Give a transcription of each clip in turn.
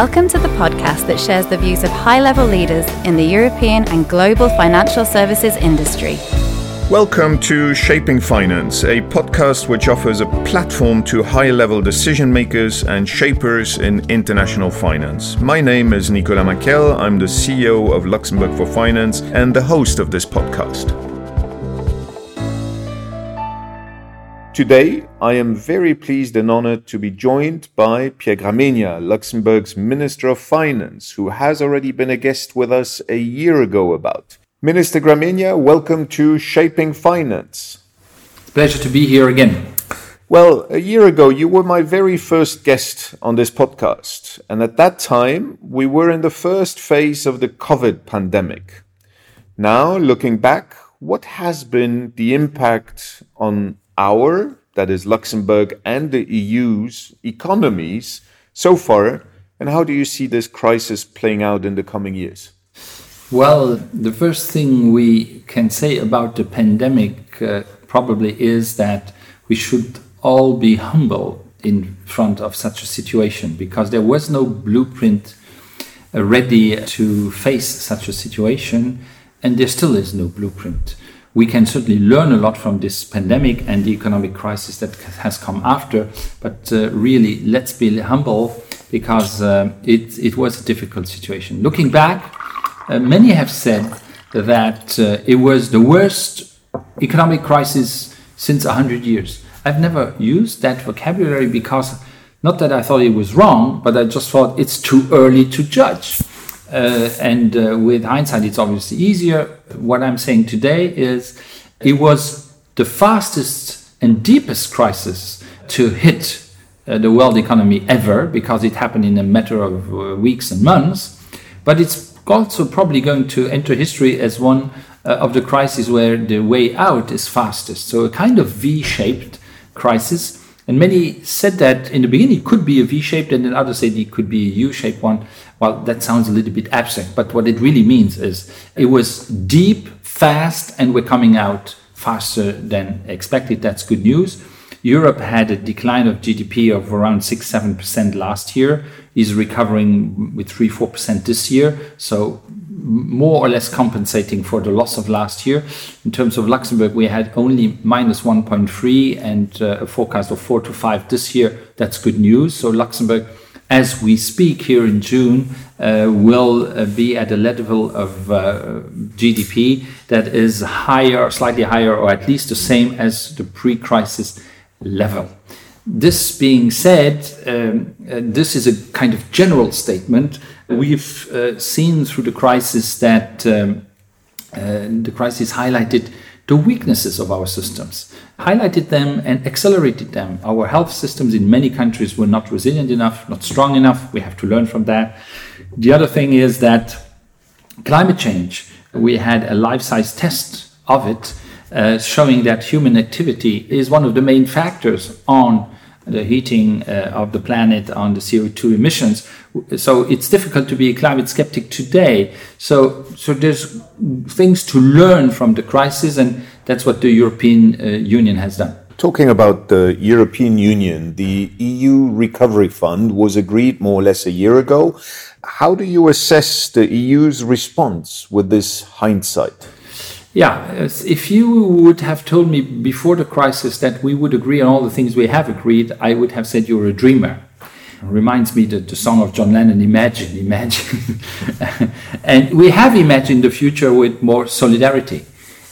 Welcome to the podcast that shares the views of high level leaders in the European and global financial services industry. Welcome to Shaping Finance, a podcast which offers a platform to high level decision makers and shapers in international finance. My name is Nicolas Mackel. I'm the CEO of Luxembourg for Finance and the host of this podcast. Today, I am very pleased and honored to be joined by Pierre Gramegna, Luxembourg's Minister of Finance, who has already been a guest with us a year ago about. Minister Gramegna, welcome to Shaping Finance. It's a pleasure to be here again. Well, a year ago, you were my very first guest on this podcast. And at that time, we were in the first phase of the COVID pandemic. Now, looking back, what has been the impact on our, that is Luxembourg and the EU's economies so far, and how do you see this crisis playing out in the coming years? Well, the first thing we can say about the pandemic uh, probably is that we should all be humble in front of such a situation because there was no blueprint uh, ready to face such a situation, and there still is no blueprint we can certainly learn a lot from this pandemic and the economic crisis that has come after. But uh, really, let's be humble because uh, it, it was a difficult situation. Looking back, uh, many have said that uh, it was the worst economic crisis since 100 years. I've never used that vocabulary because not that I thought it was wrong, but I just thought it's too early to judge. Uh, and uh, with hindsight, it's obviously easier. What I'm saying today is it was the fastest and deepest crisis to hit uh, the world economy ever because it happened in a matter of uh, weeks and months. But it's also probably going to enter history as one uh, of the crises where the way out is fastest. So a kind of V shaped crisis. And many said that in the beginning it could be a V shaped, and then others said it could be a U shaped one. Well, that sounds a little bit abstract, but what it really means is it was deep, fast, and we're coming out faster than expected. That's good news. Europe had a decline of GDP of around 6 7% last year, is recovering with 3 4% this year. So, more or less compensating for the loss of last year. In terms of Luxembourg, we had only minus 1.3 and uh, a forecast of 4 to 5 this year. That's good news. So, Luxembourg as we speak here in June, uh, will uh, be at a level of uh, GDP that is higher, slightly higher, or at least the same as the pre crisis level. This being said, um, uh, this is a kind of general statement. We've uh, seen through the crisis that um, uh, the crisis highlighted the weaknesses of our systems, highlighted them and accelerated them. Our health systems in many countries were not resilient enough, not strong enough. We have to learn from that. The other thing is that climate change, we had a life size test of it, uh, showing that human activity is one of the main factors on the heating uh, of the planet, on the CO2 emissions. So it's difficult to be a climate skeptic today. So, so there's things to learn from the crisis, and that's what the European uh, Union has done. Talking about the European Union, the EU Recovery Fund was agreed more or less a year ago. How do you assess the EU's response with this hindsight? Yeah, if you would have told me before the crisis that we would agree on all the things we have agreed, I would have said you're a dreamer. It reminds me that the song of John Lennon, Imagine, Imagine. and we have imagined the future with more solidarity.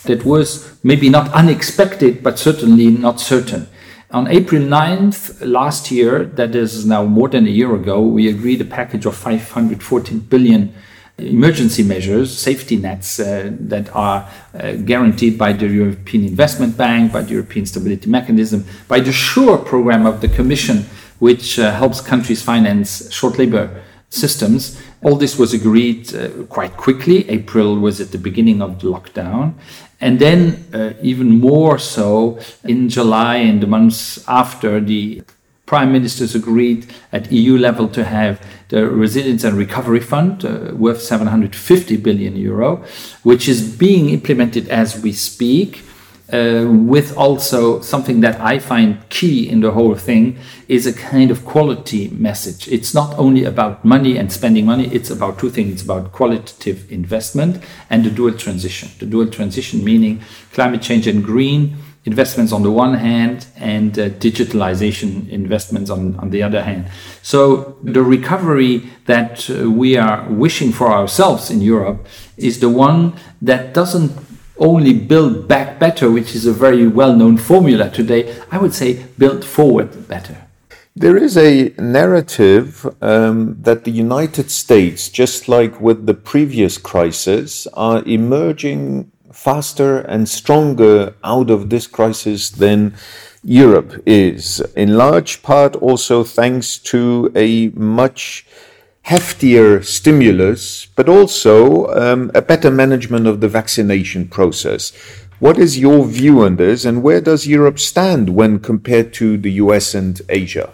That was maybe not unexpected, but certainly not certain. On April 9th last year, that is now more than a year ago, we agreed a package of 514 billion emergency measures, safety nets uh, that are uh, guaranteed by the European Investment Bank, by the European Stability Mechanism, by the SURE program of the Commission, which uh, helps countries finance short labor systems. All this was agreed uh, quite quickly. April was at the beginning of the lockdown. And then, uh, even more so, in July and the months after, the prime ministers agreed at EU level to have the Resilience and Recovery Fund uh, worth 750 billion euro, which is being implemented as we speak. uh, with also something that I find key in the whole thing is a kind of quality message. It's not only about money and spending money, it's about two things. It's about qualitative investment and the dual transition. The dual transition meaning climate change and green investments on the one hand and uh, digitalization investments on, on the other hand. So the recovery that uh, we are wishing for ourselves in Europe is the one that doesn't only build back better, which is a very well known formula today, I would say build forward better. There is a narrative um, that the United States, just like with the previous crisis, are emerging faster and stronger out of this crisis than Europe is, in large part also thanks to a much heftier stimulus, but also um, a better management of the vaccination process. What is your view on this, and where does Europe stand when compared to the US and Asia?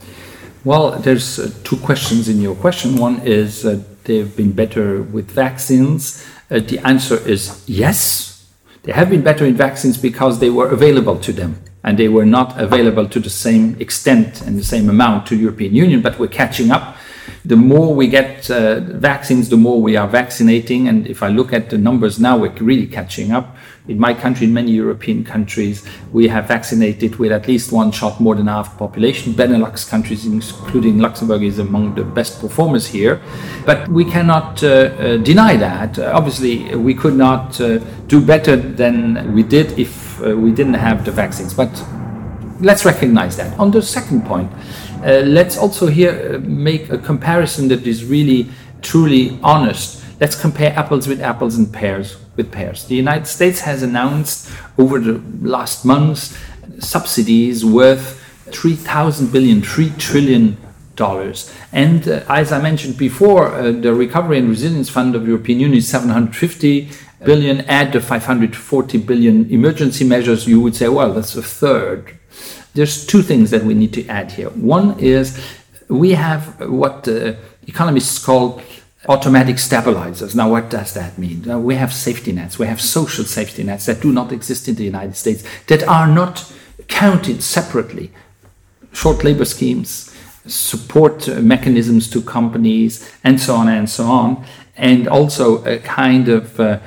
Well, there's uh, two questions in your question. One is uh, they've been better with vaccines. Uh, the answer is yes. They have been better in vaccines because they were available to them and they were not available to the same extent and the same amount to European Union, but we're catching up the more we get uh, vaccines, the more we are vaccinating. And if I look at the numbers now, we're really catching up. In my country, in many European countries, we have vaccinated with at least one shot more than half the population. Benelux countries, including Luxembourg, is among the best performers here. But we cannot uh, uh, deny that. Obviously, we could not uh, do better than we did if uh, we didn't have the vaccines. But let's recognize that. On the second point, uh, let's also here make a comparison that is really truly honest. Let's compare apples with apples and pears with pears. The United States has announced over the last months subsidies worth 3,000 billion, 3 trillion dollars. And uh, as I mentioned before, uh, the Recovery and Resilience Fund of the European Union is 750 billion. Add the 540 billion emergency measures, you would say, well, that's a third there's two things that we need to add here. One is we have what uh, economists call automatic stabilizers. Now, what does that mean? We have safety nets, we have social safety nets that do not exist in the United States, that are not counted separately. Short labor schemes, support mechanisms to companies, and so on and so on, and also a kind of uh,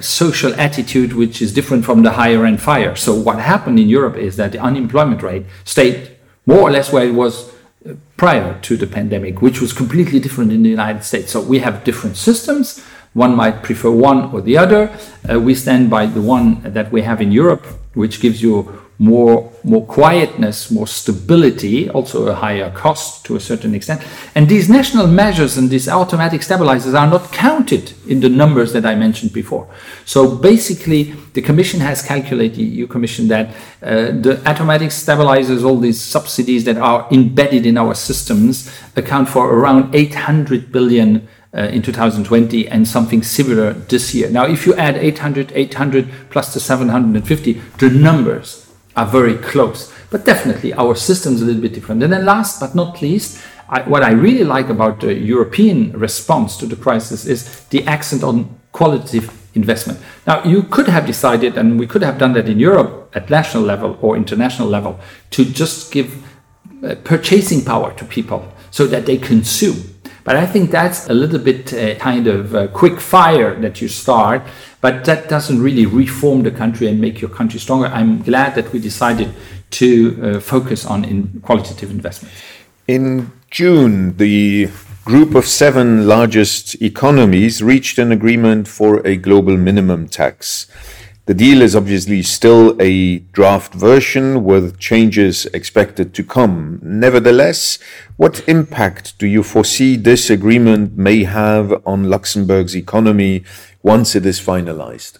social attitude which is different from the higher end fire. So what happened in Europe is that the unemployment rate stayed more or less where it was uh, prior to the pandemic, which was completely different in the United States. So we have different systems. One might prefer one or the other. Uh, we stand by the one that we have in Europe, which gives you more more quietness, more stability, also a higher cost to a certain extent. And these national measures and these automatic stabilizers are not counted in the numbers that I mentioned before. So basically, the Commission has calculated, you Commission, that uh, the automatic stabilizers, all these subsidies that are embedded in our systems, account for around 800 billion. Uh, in 2020 and something similar this year. Now, if you add 800, 800 plus the 750, the numbers are very close. But definitely our system is a little bit different. And then last but not least, I, what I really like about the European response to the crisis is the accent on qualitative investment. Now, you could have decided, and we could have done that in Europe at national level or international level, to just give uh, purchasing power to people so that they consume. But I think that's a little bit uh, kind of quick fire that you start, but that doesn't really reform the country and make your country stronger. I'm glad that we decided to uh, focus on in qualitative investment. In June, the group of seven largest economies reached an agreement for a global minimum tax. The deal is obviously still a draft version with changes expected to come. Nevertheless, what impact do you foresee this agreement may have on Luxembourg's economy once it is finalized?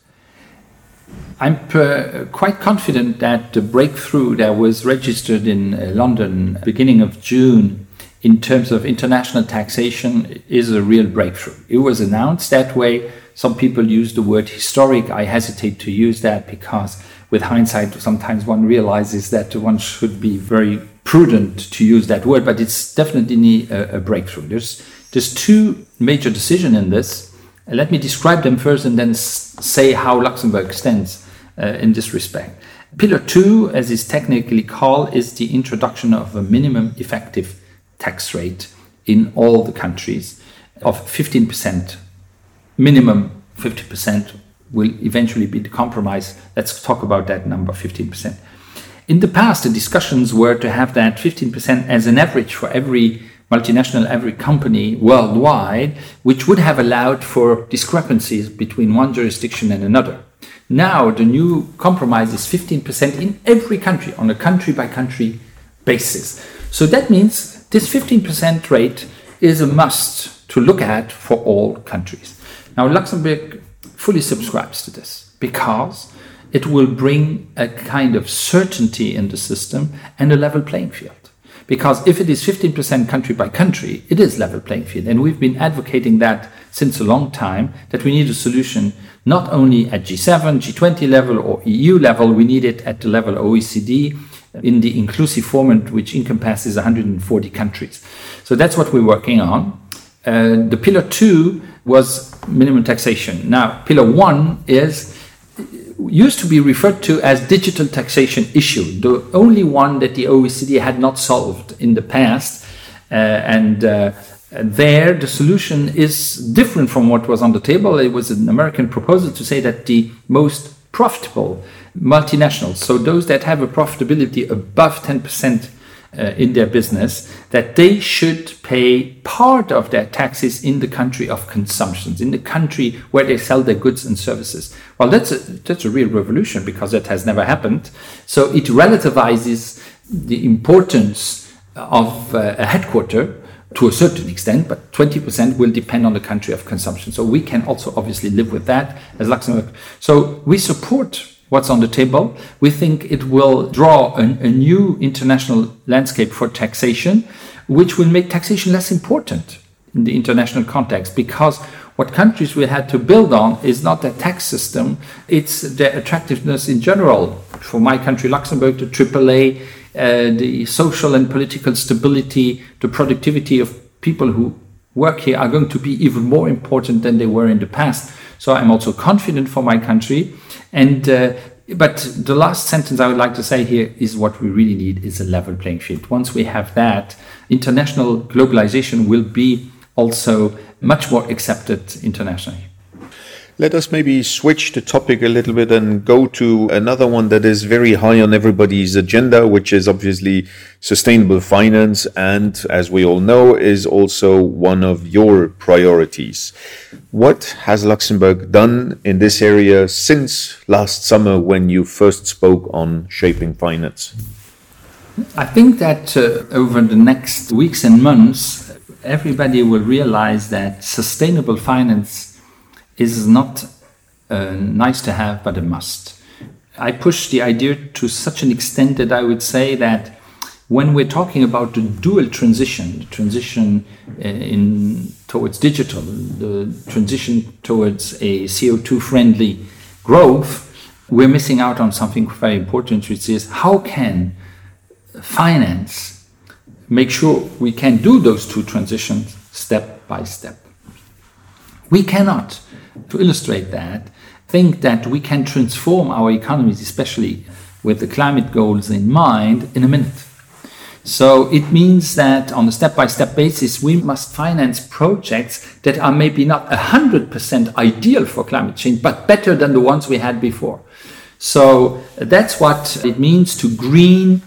I'm uh, quite confident that the breakthrough that was registered in uh, London beginning of June in terms of international taxation is a real breakthrough. It was announced that way some people use the word historic. I hesitate to use that because, with hindsight, sometimes one realizes that one should be very prudent to use that word, but it's definitely a, a breakthrough. There's, there's two major decisions in this. Let me describe them first and then say how Luxembourg stands uh, in this respect. Pillar two, as is technically called, is the introduction of a minimum effective tax rate in all the countries of 15%. Minimum 50% will eventually be the compromise. Let's talk about that number 15%. In the past, the discussions were to have that 15% as an average for every multinational, every company worldwide, which would have allowed for discrepancies between one jurisdiction and another. Now, the new compromise is 15% in every country on a country by country basis. So that means this 15% rate is a must to look at for all countries. Now, Luxembourg fully subscribes to this because it will bring a kind of certainty in the system and a level playing field. Because if it is 15% country by country, it is level playing field. And we've been advocating that since a long time, that we need a solution not only at G7, G20 level or EU level, we need it at the level OECD in the inclusive format, which encompasses 140 countries. So that's what we're working on. Uh, the pillar two was minimum taxation. Now, pillar one is used to be referred to as digital taxation issue, the only one that the OECD had not solved in the past. Uh, and uh, there, the solution is different from what was on the table. It was an American proposal to say that the most profitable multinationals, so those that have a profitability above 10% uh, in their business that they should pay part of their taxes in the country of consumption, in the country where they sell their goods and services. Well, that's a, that's a real revolution because that has never happened. So it relativizes the importance of uh, a headquarter to a certain extent, but 20% will depend on the country of consumption. So we can also obviously live with that as Luxembourg. So we support what's on the table. We think it will draw a, a new international landscape for taxation, which will make taxation less important in the international context because what countries will have to build on is not their tax system, it's their attractiveness in general. For my country, Luxembourg, the AAA, uh, the social and political stability, the productivity of people who work here are going to be even more important than they were in the past. So I'm also confident for my country. And uh, but the last sentence I would like to say here is what we really need is a level playing field. Once we have that, international globalization will be also much more accepted internationally. Let us maybe switch the topic a little bit and go to another one that is very high on everybody's agenda, which is obviously sustainable finance. And as we all know, is also one of your priorities. What has Luxembourg done in this area since last summer when you first spoke on shaping finance? I think that uh, over the next weeks and months, everybody will realize that sustainable finance is not uh, nice to have, but a must. I push the idea to such an extent that I would say that when we're talking about the dual transition, the transition uh, in towards digital, the transition towards a CO2 friendly growth, we're missing out on something very important, which is how can finance make sure we can do those two transitions step by step. We cannot to illustrate that, think that we can transform our economies, especially with the climate goals in mind, in a minute. So it means that on a step by step basis, we must finance projects that are maybe not 100% ideal for climate change, but better than the ones we had before. So that's what it means to green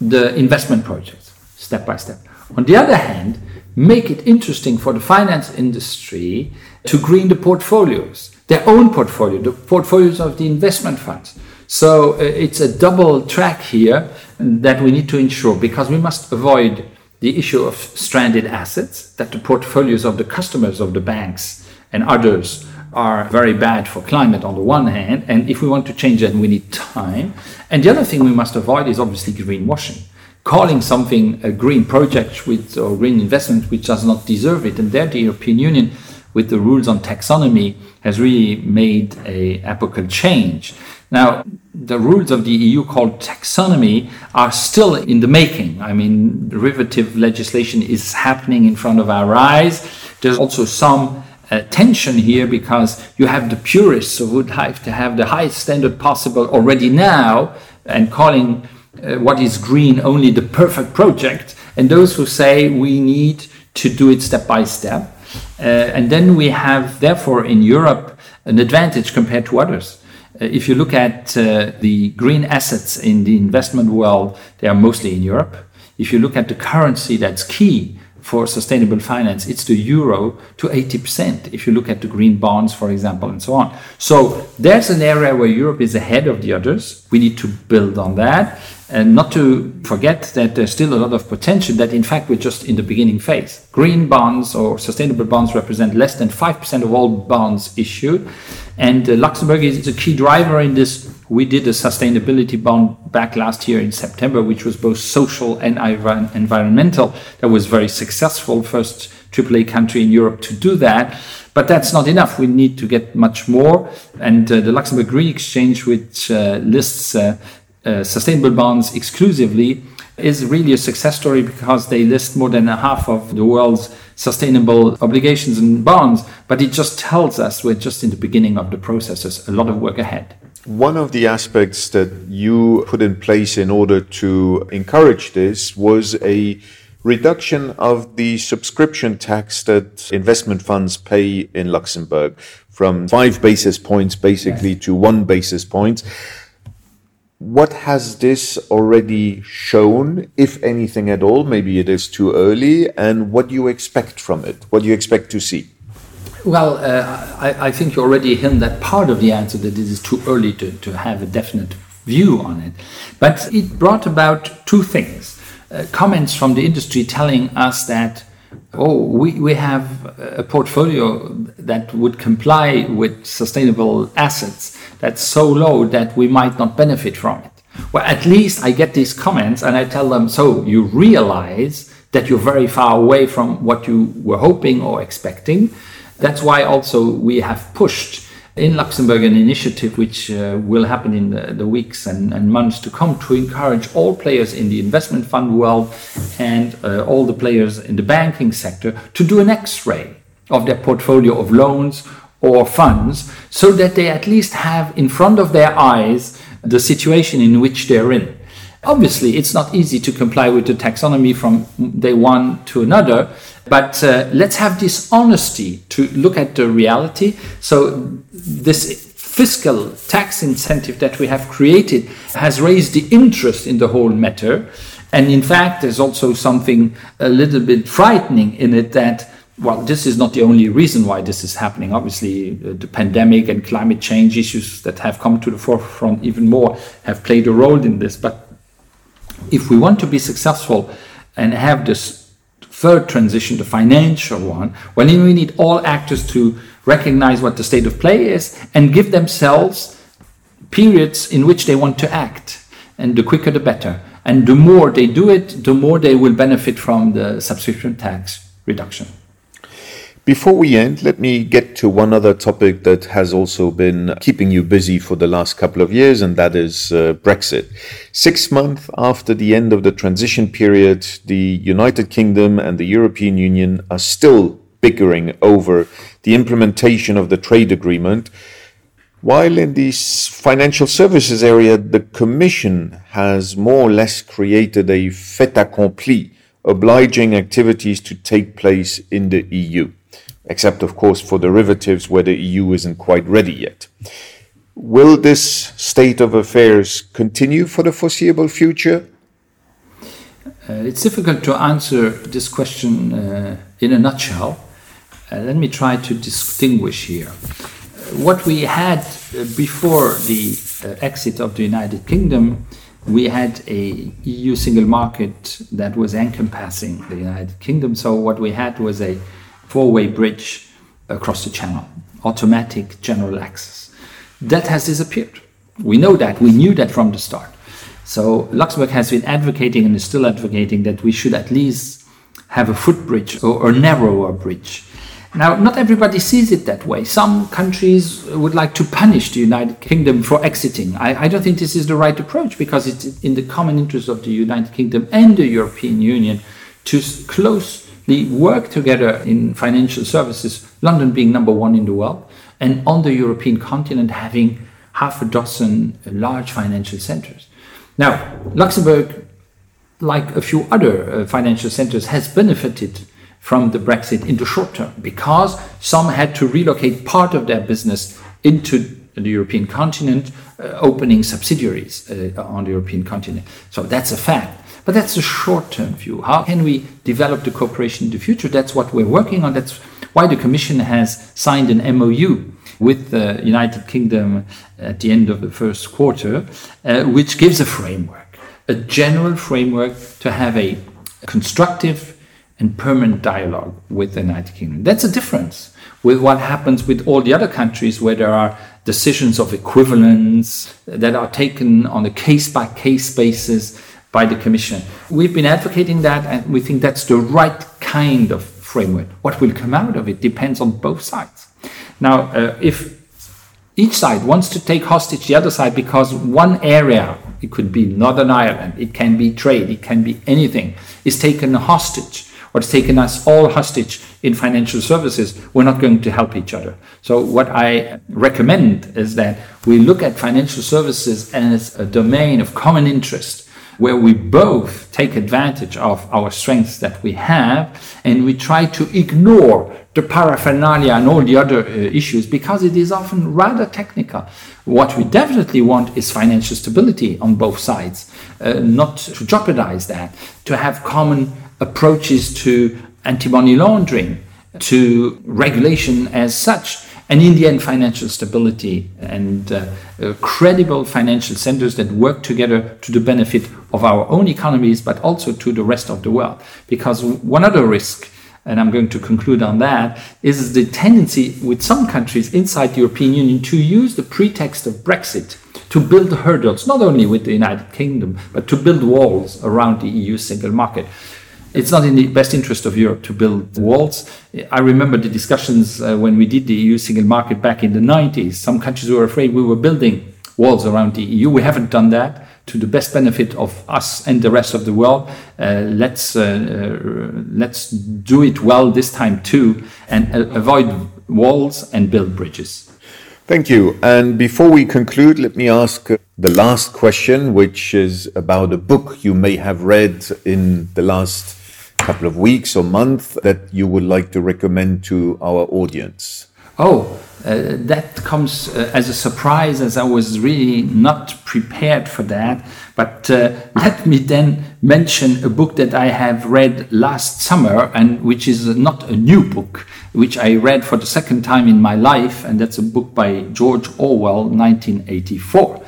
the investment projects step by step. On the other hand, make it interesting for the finance industry to green the portfolios, their own portfolio, the portfolios of the investment funds. So uh, it's a double track here that we need to ensure because we must avoid the issue of stranded assets, that the portfolios of the customers of the banks and others are very bad for climate on the one hand, and if we want to change that, we need time. And the other thing we must avoid is obviously greenwashing, calling something a green project with or green investment which does not deserve it. And there, the European Union with the rules on taxonomy has really made a epochal change. Now, the rules of the EU called taxonomy are still in the making. I mean, derivative legislation is happening in front of our eyes. There's also some uh, tension here because you have the purists who would have to have the highest standard possible already now, and calling uh, what is green only the perfect project, and those who say we need to do it step by step. Uh, and then we have, therefore, in Europe, an advantage compared to others. Uh, if you look at uh, the green assets in the investment world, they are mostly in Europe. If you look at the currency that's key for sustainable finance, it's the euro to 80%, if you look at the green bonds, for example, and so on. So there's an area where Europe is ahead of the others. We need to build on that. And not to forget that there's still a lot of potential that, in fact, we're just in the beginning phase. Green bonds or sustainable bonds represent less than 5% of all bonds issued. And uh, Luxembourg is a key driver in this. We did a sustainability bond back last year in September, which was both social and environmental. That was very successful. First AAA country in Europe to do that. But that's not enough. We need to get much more. And uh, the Luxembourg Green Exchange, which uh, lists uh, uh, sustainable bonds exclusively, is really a success story because they list more than a half of the world's sustainable obligations and bonds, but it just tells us we're just in the beginning of the process. There's a lot of work ahead. One of the aspects that you put in place in order to encourage this was a reduction of the subscription tax that investment funds pay in Luxembourg from five basis points basically yes. to one basis point. What has this already shown, if anything at all? Maybe it is too early. And what do you expect from it? What do you expect to see? Well, uh, I, I, think you already hint that part of the answer that it is too early to, to have a definite view on it. But it brought about two things. Uh, comments from the industry telling us that oh, we, we have a portfolio that would comply with sustainable assets that's so low that we might not benefit from it. Well, at least I get these comments and I tell them, so you realize that you're very far away from what you were hoping or expecting. That's why also we have pushed in Luxembourg an initiative which uh, will happen in the, the weeks and, and, months to come to encourage all players in the investment fund world and uh, all the players in the banking sector to do an x-ray of their portfolio of loans or funds so that they at least have in front of their eyes the situation in which they're in. Obviously, it's not easy to comply with the taxonomy from day one to another, but uh, let's have this honesty to look at the reality. So, this fiscal tax incentive that we have created has raised the interest in the whole matter. And in fact, there's also something a little bit frightening in it that well, this is not the only reason why this is happening. Obviously, uh, the pandemic and climate change issues that have come to the forefront even more have played a role in this. But if we want to be successful and have this third transition, the financial one, when we need all actors to recognize what the state of play is and give themselves periods in which they want to act. And the quicker, the better. And the more they do it, the more they will benefit from the subscription tax reduction. Before we end, let me get to one other topic that has also been keeping you busy for the last couple of years, and that is uh, Brexit. Six months after the end of the transition period, the United Kingdom and the European Union are still bickering over the implementation of the trade agreement. While in the financial services area, the Commission has more or less created a fait accompli, obliging activities to take place in the EU except of course for derivatives where the EU isn't quite ready yet. Will this state of affairs continue for the foreseeable future? Uh, it's difficult to answer this question uh, in a nutshell. Uh, let me try to distinguish here. What we had uh, before the uh, exit of the United Kingdom, we had a EU single market that was encompassing the United Kingdom. So what we had was a four-way bridge across the channel, automatic general access. That has disappeared. We know that. We knew that from the start. So Luxembourg has been advocating and is still advocating that we should at least have a footbridge or a narrower bridge. Now, not everybody sees it that way. Some countries would like to punish the United Kingdom for exiting. I, I, don't think this is the right approach because it's in the common interest of the United Kingdom and the European Union to close they work together in financial services, London being number one in the world, and on the European continent having half a dozen large financial centers. Now, Luxembourg, like a few other uh, financial centers, has benefited from the Brexit in the short term because some had to relocate part of their business into the European continent, uh, opening subsidiaries uh, on the European continent. So that's a fact. But that's a short term view. How can we develop the cooperation in the future? That's what we're working on. That's why the Commission has signed an MOU with the United Kingdom at the end of the first quarter, uh, which gives a framework, a general framework to have a constructive and permanent dialogue with the United Kingdom. That's a difference with what happens with all the other countries where there are decisions of equivalence that are taken on a case by case basis by the Commission. We've been advocating that, and we think that's the right kind of framework. What will come out of it depends on both sides. Now, uh, if each side wants to take hostage the other side because one area, it could be Northern Ireland, it can be trade, it can be anything, is taken hostage or it's taken us all hostage in financial services, we're not going to help each other. So, what I recommend is that we look at financial services as a domain of common interest where we both take advantage of our strengths that we have and we try to ignore the paraphernalia and all the other uh, issues because it is often rather technical. What we definitely want is financial stability on both sides, uh, not to jeopardize that, to have common approaches to anti money laundering, to regulation as such and in the end, financial stability and uh, uh, credible financial centers that work together to the benefit of our own economies, but also to the rest of the world. Because one other risk, and I'm going to conclude on that, is the tendency with some countries inside the European Union to use the pretext of Brexit to build hurdles, not only with the United Kingdom, but to build walls around the EU single market it's not in the best interest of Europe to build walls. I remember the discussions uh, when we did the EU single market back in the 90s. Some countries were afraid we were building walls around the EU. We haven't done that to the best benefit of us and the rest of the world. Uh, let's uh, uh let's do it well this time too, and uh, avoid walls and build bridges. Thank you. And before we conclude, let me ask the last question, which is about a book you may have read in the last couple of weeks or month that you would like to recommend to our audience? Oh, uh, that comes uh, as a surprise, as I was really not prepared for that. But uh, let me then mention a book that I have read last summer, and which is not a new book, which I read for the second time in my life, and that's a book by George Orwell, 1984.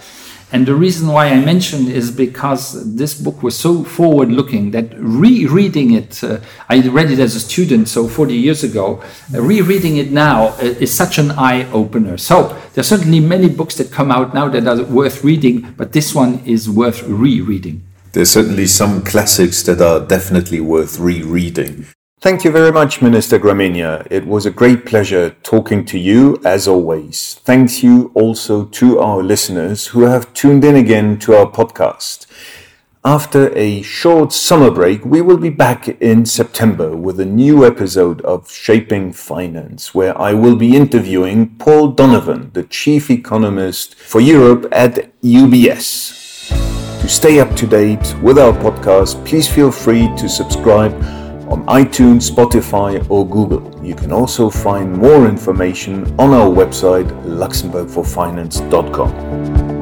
And the reason why I mentioned is because this book was so forward looking that rereading it, uh, I read it as a student, so 40 years ago, uh, rereading it now uh, is such an eye opener. So there are certainly many books that come out now that are worth reading, but this one is worth rereading. There's certainly some classics that are definitely worth rereading. Thank you very much, Minister Gramegna. It was a great pleasure talking to you as always. Thanks you also to our listeners who have tuned in again to our podcast. After a short summer break, we will be back in September with a new episode of Shaping Finance, where I will be interviewing Paul Donovan, the chief economist for Europe at UBS. To stay up to date with our podcast, please feel free to subscribe on iTunes, Spotify, or Google. You can also find more information on our website, luxembourgforfinance.com.